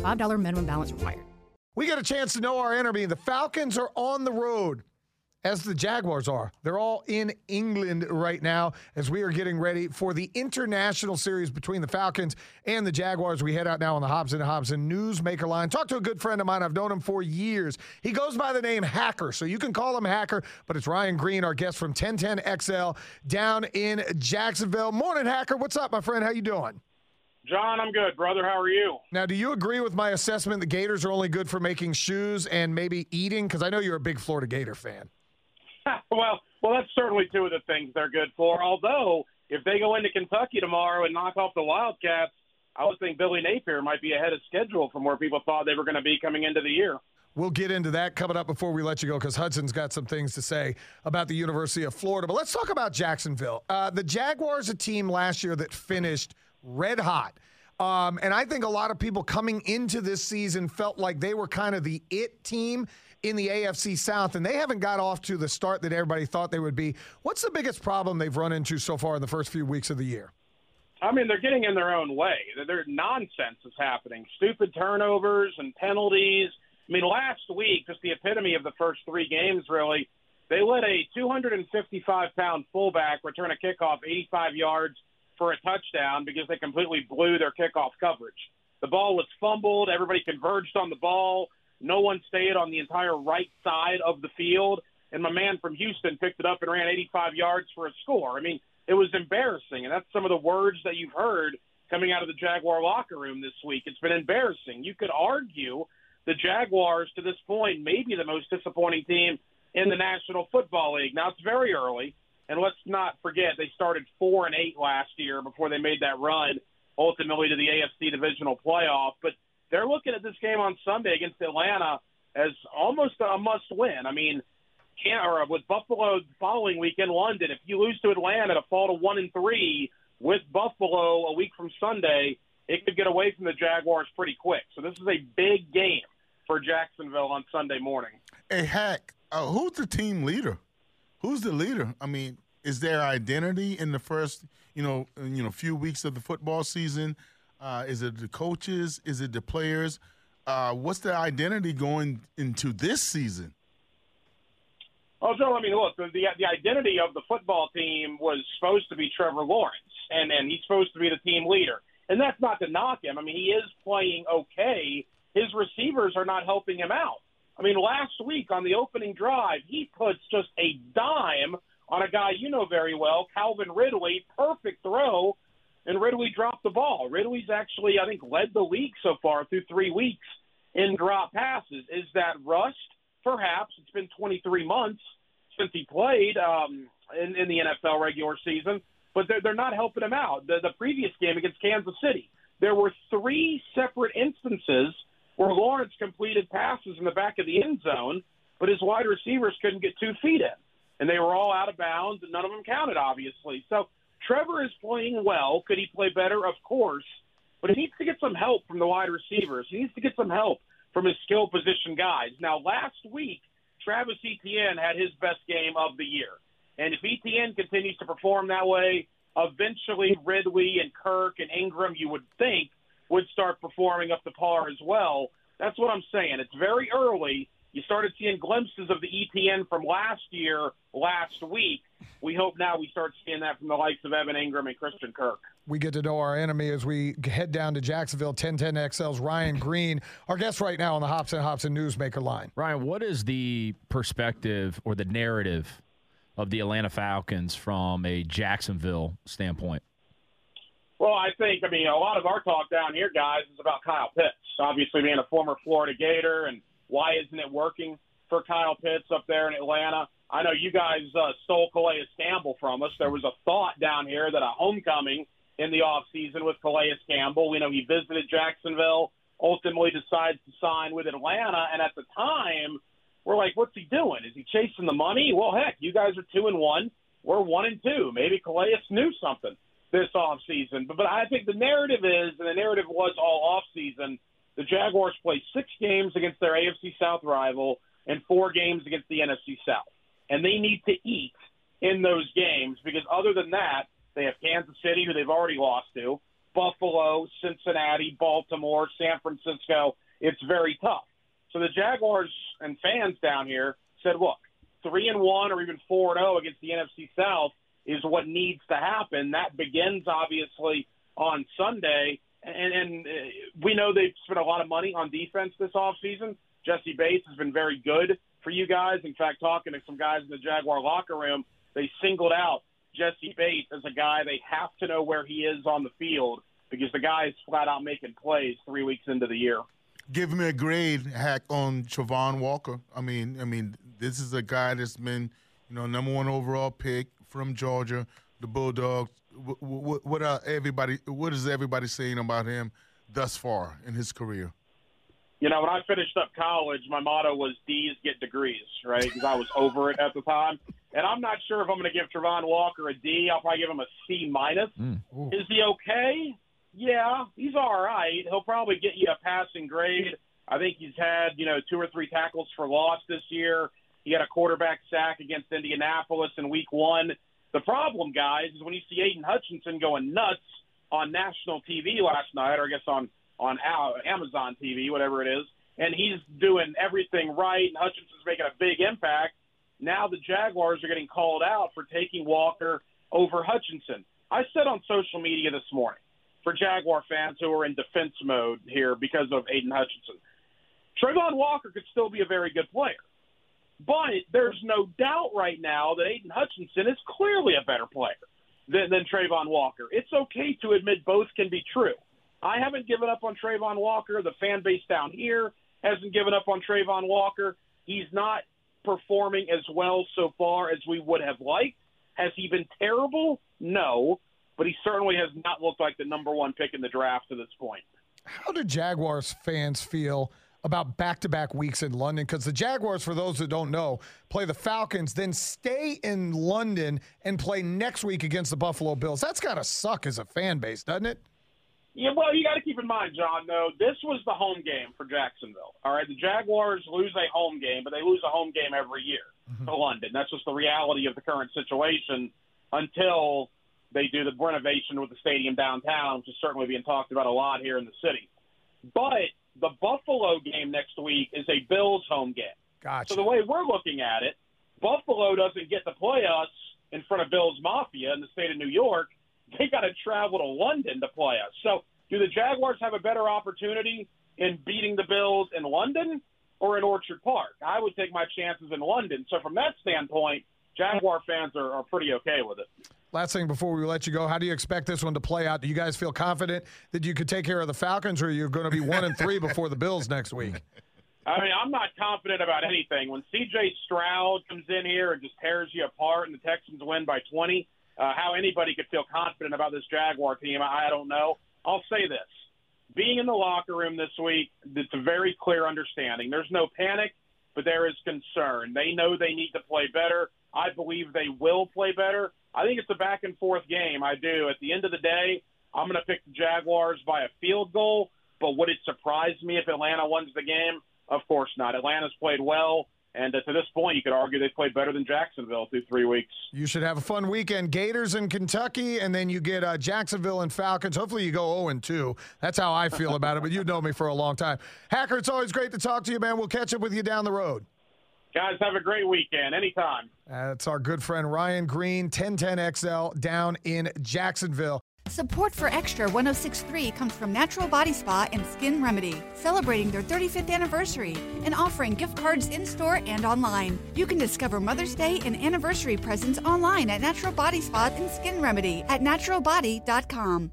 $5 minimum balance required. We get a chance to know our enemy. The Falcons are on the road, as the Jaguars are. They're all in England right now as we are getting ready for the international series between the Falcons and the Jaguars. We head out now on the Hobson Hobson Newsmaker line. Talk to a good friend of mine. I've known him for years. He goes by the name Hacker, so you can call him Hacker, but it's Ryan Green, our guest from 1010XL down in Jacksonville. Morning, Hacker. What's up, my friend? How you doing? John, I'm good, brother. How are you? Now, do you agree with my assessment that Gators are only good for making shoes and maybe eating? Because I know you're a big Florida Gator fan. well, well, that's certainly two of the things they're good for. Although, if they go into Kentucky tomorrow and knock off the Wildcats, I would think Billy Napier might be ahead of schedule from where people thought they were going to be coming into the year. We'll get into that coming up before we let you go because Hudson's got some things to say about the University of Florida. But let's talk about Jacksonville. Uh, the Jaguars, a team last year that finished red hot. Um, and I think a lot of people coming into this season felt like they were kind of the it team in the AFC South, and they haven't got off to the start that everybody thought they would be. What's the biggest problem they've run into so far in the first few weeks of the year? I mean, they're getting in their own way. Their nonsense is happening. Stupid turnovers and penalties. I mean, last week, just the epitome of the first three games, really. They let a 255 pound fullback return a kickoff 85 yards for a touchdown because they completely blew their kickoff coverage. The ball was fumbled. Everybody converged on the ball. No one stayed on the entire right side of the field. And my man from Houston picked it up and ran 85 yards for a score. I mean, it was embarrassing. And that's some of the words that you've heard coming out of the Jaguar locker room this week. It's been embarrassing. You could argue the Jaguars, to this point, may be the most disappointing team in the National Football League. Now, it's very early. And let's not forget they started four and eight last year before they made that run ultimately to the AFC divisional playoff. But they're looking at this game on Sunday against Atlanta as almost a must win. I mean, can't or with Buffalo the following week in London, if you lose to Atlanta to fall to one and three with Buffalo a week from Sunday, it could get away from the Jaguars pretty quick. So this is a big game for Jacksonville on Sunday morning. Hey, Hack, uh, who's the team leader? Who's the leader? I mean, is there identity in the first, you know, you know, few weeks of the football season? Uh, is it the coaches? Is it the players? Uh, what's the identity going into this season? Oh, Joe, I mean, look, the the identity of the football team was supposed to be Trevor Lawrence, and and he's supposed to be the team leader, and that's not to knock him. I mean, he is playing okay. His receivers are not helping him out. I mean, last week on the opening drive, he puts just a dime on a guy you know very well, Calvin Ridley. Perfect throw, and Ridley dropped the ball. Ridley's actually, I think, led the league so far through three weeks in drop passes. Is that rust? Perhaps. It's been 23 months since he played um, in, in the NFL regular season, but they're, they're not helping him out. The, the previous game against Kansas City, there were three separate instances – where Lawrence completed passes in the back of the end zone, but his wide receivers couldn't get two feet in. And they were all out of bounds, and none of them counted, obviously. So Trevor is playing well. Could he play better? Of course. But he needs to get some help from the wide receivers. He needs to get some help from his skill position guys. Now, last week, Travis Etienne had his best game of the year. And if Etienne continues to perform that way, eventually Ridley and Kirk and Engram, you would think, would start performing up to par as well. That's what I'm saying. It's very early. You started seeing glimpses of the Etienne from last year last week. We hope now we start seeing that from the likes of Evan Engram and Christian Kirk. We get to know our enemy as we head down to Jacksonville. 1010XL's Ryan Green, our guest right now on the Hobson Hobson Newsmaker line. Ryan, what is the perspective or the narrative of the Atlanta Falcons from a Jacksonville standpoint? Well, I think, I mean, a lot of our talk down here, guys, is about Kyle Pitts. Obviously, being a former Florida Gator, and why isn't it working for Kyle Pitts up there in Atlanta? I know you guys uh, stole Calais Campbell from us. There was a thought down here that a homecoming in the off season with Calais Campbell. We know he visited Jacksonville ultimately decides to sign with Atlanta. And at the time, we're like, what's he doing? Is he chasing the money? Well, heck, you guys are two and one. We're one and two. Maybe Calais knew something this offseason. But, but I think the narrative is, and the narrative was all offseason, the Jaguars play six games against their AFC South rival and four games against the NFC South. And they need to eat in those games because other than that, they have Kansas City, who they've already lost to, Buffalo, Cincinnati, Baltimore, San Francisco. It's very tough. So the Jaguars and fans down here said, look, three and one or even four and zero against the NFC South is what needs to happen. That begins obviously on Sunday, and, and uh, we know they've spent a lot of money on defense this offseason. Jessie Bates has been very good for you guys. In fact, talking to some guys in the Jaguar locker room, they singled out Jessie Bates as a guy they have to know where he is on the field because the guy is flat out making plays three weeks into the year. Give me a grade hack on Travon Walker. I mean, I mean, this is a guy that's been, you know, number one overall pick from Georgia, the Bulldogs. What, what, what are everybody? What is everybody saying about him thus far in his career? You know, when I finished up college, my motto was D's get degrees, right? Because I was over it at the time. And I'm not sure if I'm going to give Travon Walker a D. I'll probably give him a C minus. Mm. Is he okay? Yeah, he's all right. He'll probably get you a passing grade. I think he's had, you know, two or three tackles for loss this year. He had a quarterback sack against Indianapolis in week one. The problem, guys, is when you see Aidan Hutchinson going nuts on national TV last night, or I guess on on Amazon TV, whatever it is, and he's doing everything right, and Hutchinson's making a big impact. Now the Jaguars are getting called out for taking Walker over Hutchinson. I said on social media this morning for Jaguar fans who are in defense mode here because of Aidan Hutchinson. Travon Walker could still be a very good player. But there's no doubt right now that Aidan Hutchinson is clearly a better player than, than Travon Walker. It's okay to admit both can be true. I haven't given up on Travon Walker. The fan base down here hasn't given up on Travon Walker. He's not performing as well so far as we would have liked. Has he been terrible? No, but he certainly has not looked like the number one pick in the draft to this point. How do Jaguars fans feel about back to back weeks in London? Because the Jaguars, for those that don't know, play the Falcons, then stay in London and play next week against the Buffalo Bills. That's got to suck as a fan base, doesn't it? Yeah, well, you got to keep in mind, John. Though this was the home game for Jacksonville. All right, the Jaguars lose a home game, but they lose a home game every year mm-hmm. to London. That's just the reality of the current situation until they do the renovation with the stadium downtown, which is certainly being talked about a lot here in the city. But the Buffalo game next week is a Bills home game. Gotcha. So the way we're looking at it, Buffalo doesn't get to play us in front of Bills Mafia in the state of New York they got to travel to London to play us. So, do the Jaguars have a better opportunity in beating the Bills in London or in Orchard Park? I would take my chances in London. So, from that standpoint, Jaguar fans are, are pretty okay with it. Last thing before we let you go, how do you expect this one to play out? Do you guys feel confident that you could take care of the Falcons, or are you going to be one and three before the Bills next week? I mean, I'm not confident about anything. When C.J. Stroud comes in here and just tears you apart, and the Texans win by 20, uh, how anybody could feel confident about this Jaguar team, I, I don't know. I'll say this. Being in the locker room this week, it's a very clear understanding. There's no panic, but there is concern. They know they need to play better. I believe they will play better. I think it's a back and forth game. I do. At the end of the day, I'm going to pick the Jaguars by a field goal, but would it surprise me if Atlanta wins the game? Of course not. Atlanta's played well. And uh, to this point, you could argue they've played better than Jacksonville through three weeks. You should have a fun weekend. Gators in Kentucky, and then you get uh, Jacksonville and Falcons. Hopefully, you go 0 and 2. That's how I feel about it, but you know me for a long time. Hacker, it's always great to talk to you, man. We'll catch up with you down the road. Guys, have a great weekend. Anytime. That's our good friend Ryan Green, 1010XL down in Jacksonville. Support for Extra 1063 comes from Natural Body Spa and Skin Remedy, celebrating their 35th anniversary and offering gift cards in store and online. You can discover Mother's Day and anniversary presents online at Natural Body Spa and Skin Remedy at naturalbody.com.